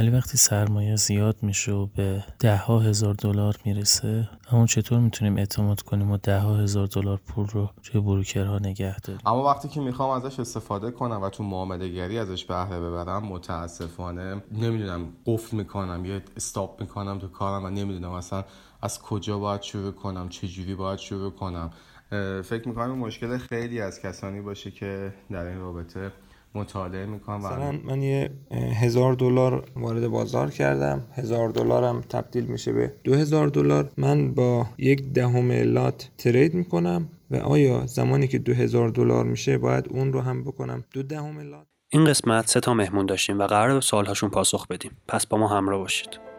ولی وقتی سرمایه زیاد میشه و به ده ها هزار دلار می‌رسه همون چطور می‌تونیم اعتماد کنیم و ده ها هزار دلار پول رو توی بروکرها نگه داریم؟ اما وقتی که می‌خوام ازش استفاده کنم و تو معامله گری ازش بهره ببرم متاسفانه نمی‌دونم قفل می‌کنم یا استاپ می‌کنم تو کارم و نمی‌دونم اصلا از کجا باید شروع کنم چه جوری باید شروع کنم. فکر می‌کنم مشکل خیلی از کسانی باشه که در این رابطه مطالعه می‌کنم مثلا من یه هزار دلار وارد بازار کردم هزار دلارم تبدیل میشه به دو هزار دلار. من با یک دهم لات ترید می‌کنم و آیا زمانی که دو هزار دلار میشه باید اون رو هم بکنم؟ دو دهم لات. این قسمت سه تا مهمون داشتیم و قرار به سوالهاشون پاسخ بدیم. پس با ما همراه باشید.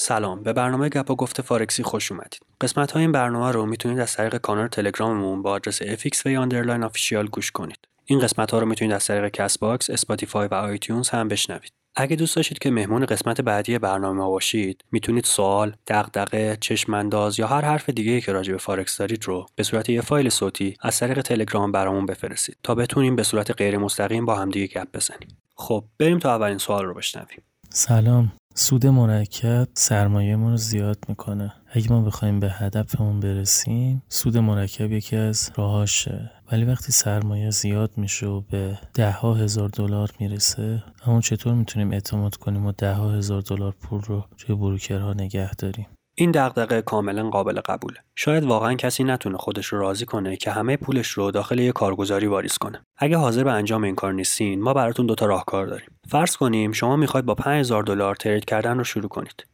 سلام. به برنامه گپ و گفت فارکسی خوش اومدید. قسمت های این برنامه رو می‌تونید از طریق کانال تلگراممون با آدرس fxv underline official گوش کنید. این قسمت ها رو می‌تونید از طریق Castbox Spotify و iTunes هم بشنوید. اگه دوست داشتید که مهمون قسمت بعدی برنامه باشید می‌تونید سوال دغدغه چشمانداز یا هر حرف دیگه که راجع به فارکس دارید رو به صورت یه فایل صوتی از طریق تلگرام برامون بفرستید تا بتونیم به صورت غیر مستقیم با همدیگه گپ بزنیم. خب بریم تا اولین سوال رو بشنویم. سلام. سود مرکب سرمایه ما رو زیاد می‌کنه. اگه ما بخوایم به هدفمون برسیم سود مرکب یکی از راهاشه. ولی وقتی سرمایه زیاد میشه و به ده ها هزار دلار می‌رسه همون چطور می‌تونیم اعتماد کنیم و ده ها هزار دلار پول رو توی بروکرها نگه داریم؟ این دغدغه کاملا قابل قبوله. شاید واقعا کسی نتونه خودش رو راضی کنه که همه پولش رو داخل یه کارگزاری واریز کنه. اگه حاضر به انجام این کار نیستین، ما براتون دوتا راهکار داریم. فرض کنیم شما می‌خواید با 5000 دلار ترید کردن رو شروع کنید.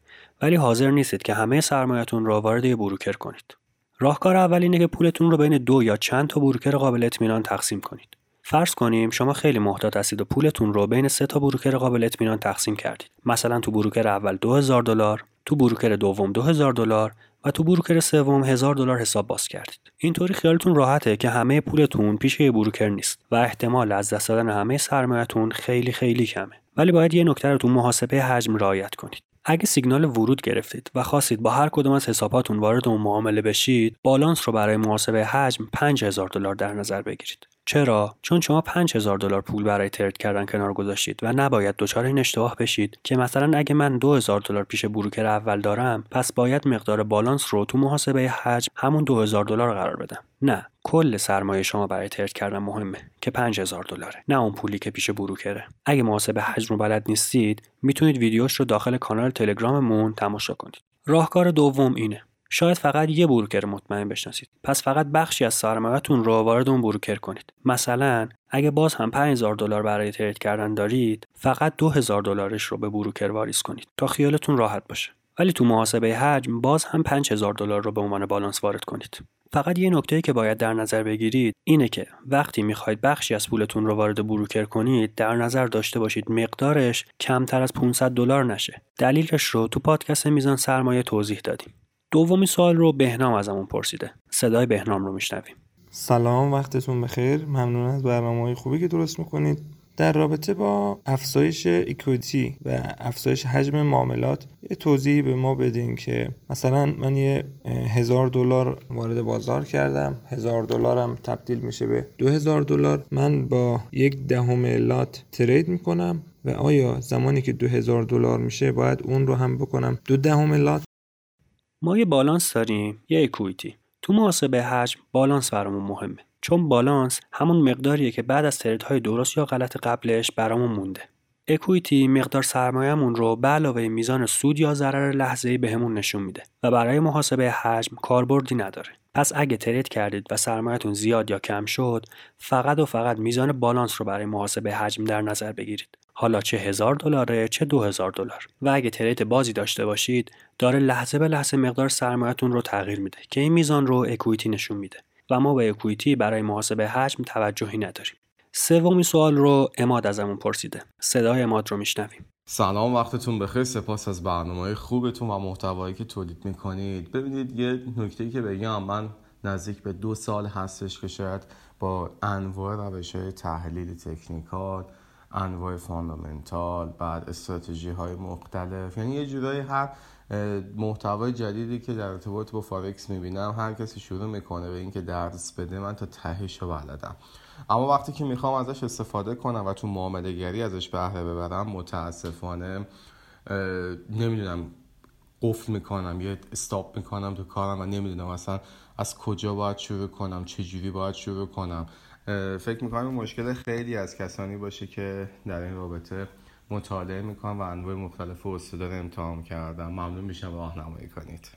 ولی حاضر نیستید که همه سرمایه‌تون رو وارد یه بروکر کنید. راهکار اول اینه که پولتون رو بین دو یا چند تا بروکر قابل اطمینان تقسیم کنید. فرض کنیم شما خیلی محتاط هستید و پولتون رو بین سه تا بروکر قابل اطمینان تقسیم کردید. مثلا تو بروکر اول 2000 دلار، تو بروکر دوم 2000 دلار و تو بروکر سوم 1000 دلار حساب باز کردید. اینطوری خیالتون راحته که همه پولتون پیش یه بروکر نیست و احتمال از دست دادن همه سرمایه‌تون خیلی خیلی کمه. ولی باید یه نکته رو تو محاسبه حجم رعایت کنید. اگه سیگنال ورود گرفتید و خواستید با هر کدوم از حساباتون وارد اون معامله بشید، بالانس رو برای محاسبه حجم 5000 دلار در نظر بگیرید. چرا؟ چون شما 5000 دلار پول برای ترید کردن کنار گذاشتید و نباید دچار این اشتباه بشید که مثلا اگه من 2000 دلار پیش بروکر اول دارم پس باید مقدار بالانس رو تو محاسبه حجم همون 2000 دلار قرار بدم. نه کل سرمایه شما برای ترید کردن مهمه که 5000 دلاره نه اون پولی که پیش بروکره. اگه محاسبه حجم رو بلد نیستید می‌تونید ویدیوش رو داخل کانال تلگراممون تماشا کنید. راهکار دوم اینه. شاید فقط یه بروکر مطمئن بشناسید. پس فقط بخشی از سرمایه‌تون رو وارد اون بروکر کنید. مثلا اگه باز هم 5000 دلار برای ترید کردن دارید فقط 2000 دلارش رو به بروکر واریز کنید تا خیالتون راحت باشه. ولی تو محاسبه حجم باز هم 5000 دلار رو به عنوان بالانس وارد کنید. فقط یه نکته که باید در نظر بگیرید اینه که وقتی می‌خواید بخشی از پولتون رو وارد بروکر کنید در نظر داشته باشید مقدارش کمتر از 500 دلار نشه. دلیلش رو تو پادکست میزان سرمایه توضیح دادیم. دومی سوال رو بهنام ازمون پرسیده. صدای بهنام رو میشنویم. سلام وقتتون بخیر. ممنون از برنامه های خوبی که درست می‌کنید. در رابطه با افزایش ایکویتی و افزایش حجم معاملات یه توضیحی به ما بدین که مثلا من یه هزار دلار وارد بازار کردم. هزار دلارم تبدیل میشه به دو هزار دلار. من با یک دهم لات ترید می‌کنم و آیا زمانی که دو هزار دلار میشه باید اون رو هم بکنم؟ دو دهم لات ما یه بالانس داریم یه اکویتی تو محاسبه حجم بالانس برامون مهمه. چون بالانس همون مقداریه که بعد از تردهای درست یا غلط قبلش برامون مونده. اکویتی مقدار سرمایهمون رو به علاوه میزان سود یا ضرر لحظه‌ای بهمون نشون میده و برای محاسبه حجم کاربردی نداره. پس اگه ترید کردید و سرمایهتون زیاد یا کم شد فقط و فقط میزان بالانس رو برای محاسبه حجم در نظر بگیرید. حالا چه هزار دلاره چه دو هزار دلار. و اگه ترید بازی داشته باشید داره لحظه به لحظه مقدار سرمایهتون رو تغییر میده که این میزان رو اکویتی نشون میده. و ما به اکویتی برای محاسبه حجم توجهی نداریم. سومی سوال رو اماد ازمون پرسیده. صدای اماد رو میشنویم. سلام وقتتون بخیر. سپاس از برنامه خوبتون و محتوایی که تولید می‌کنید. ببینید یه نکته که بگم. من نزدیک به دو سال هستش که شاید با انواع روش های تحلیل technical انواع fundamental بعد استراتژی های مختلف. یعنی یه جورایی هر محتوای جدیدی که در ارتباط با فارکس می‌بینم هر کسی شروع می‌کنه به اینکه درس بده من تا تهش رو بلدم. اما وقتی که می‌خوام ازش استفاده کنم و تو معامله گری ازش بهره ببرم متاسفانه نمی‌دونم قفل می‌کنم یا استاپ می‌کنم تو کارم و نمی‌دونم اصلا از کجا باید شروع کنم؟ چه جوری باید شروع کنم؟ فکر می‌کنم مشکل خیلی از کسانی باشه که در این رابطه مطالعه می‌کنم و انواع مختلف استعداد امتحان کردم ممنون میشم راهنمایی کنید.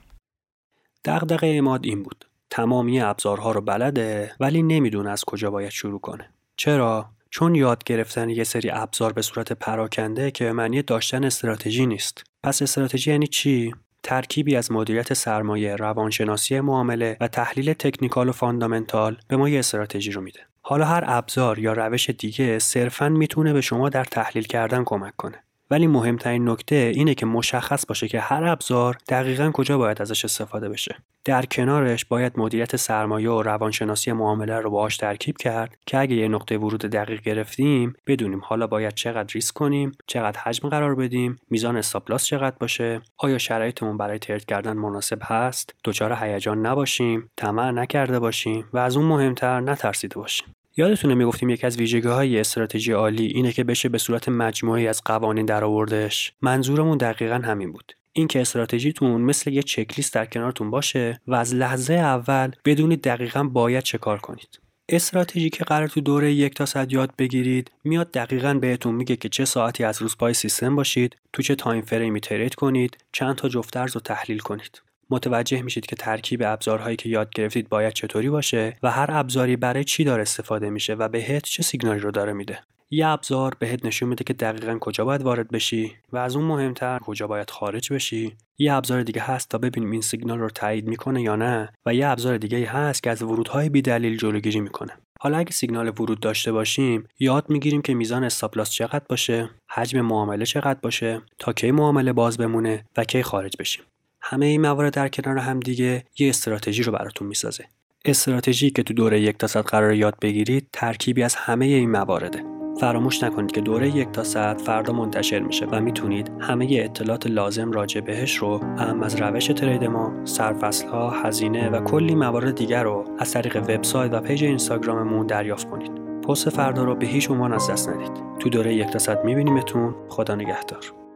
دغدغه اماد این بود. تمامی ابزارها رو بلده ولی نمی‌دونه از کجا باید شروع کنه. چرا؟ چون یاد گرفتن یه سری ابزار به صورت پراکنده که معنی داشتن استراتژی نیست. پس استراتژی یعنی چی؟ ترکیبی از مدیریت سرمایه، روانشناسی معامله و تحلیل technical و fundamental به ما یه استراتژی رو میده. حالا هر ابزار یا روش دیگه صرفا می‌تونه به شما در تحلیل کردن کمک کنه. ولی مهمترین نکته اینه که مشخص باشه که هر ابزار دقیقا کجا باید ازش استفاده بشه. در کنارش باید مدیریت سرمایه و روانشناسی معامله رو باهاش ترکیب کرد که اگه یه نقطه ورود دقیق گرفتیم بدونیم حالا باید چقدر ریسک کنیم، چقدر حجم قرار بدیم، میزان stop loss چقدر باشه، آیا شرایطمون برای trade کردن مناسب هست، دچار هیجان نباشیم، طمع نکرده باشیم و از اون مهمتر نترسیده باشیم. یادتونه می‌گفتیم یکی از ویژگی های استراتژی عالی اینه که بشه به صورت مجموعی از قوانین درآوردش منظورمون دقیقا همین بود. این که استراتژیتون مثل یه چکلیست در کنارتون باشه و از لحظه اول بدونید دقیقا باید چه کار کنید. استراتژی که قرار تو دوره یک تا صد یاد بگیرید میاد دقیقا بهتون میگه که چه ساعتی از روز پای سیستم باشید تو چه تایم فریمی ترید کنید چند تا جفت رو تحلیل کنید. متوجه میشید که ترکیب ابزارهایی که یاد گرفتید باید چطوری باشه و هر ابزاری برای چی داره استفاده میشه و بهت چه سیگنالی رو داره میده. یه ابزار بهت نشون میده که دقیقا کجا باید وارد بشی و از اون مهمتر کجا باید خارج بشی. یه ابزار دیگه هست تا ببینیم این سیگنال رو تایید می‌کنه یا نه و یه ابزار دیگه هست که از ورودهای بیدلیل جلوگیری می‌کنه. حالا اگه سیگنال ورود داشته باشیم یاد می‌گیریم که میزان استاپلاس چقدر باشه حجم معامله چقدر باشه تا کی معامله باز بمونه و کی خارج بشیم. همه این موارد در کنار هم دیگه یه استراتژی رو براتون می‌سازه استراتژی که تو دوره یک تا قرار یاد بگیرید ترکیبی از همه این موارده فراموش نکنید که دوره یک تا صد فردا منتشر میشه و می‌تونید همه اطلاعات لازم راجع بهش رو هم از روش ترید ما، سرفصل ها، هزینه و کلی موارد دیگر رو از طریق وبسایت و پیج اینستاگراممون دریافت کنید. پست فردا رو به هیچ عنوان از دست ندید. تو دوره یک تا صد میبینیمتون. خدا نگهدار.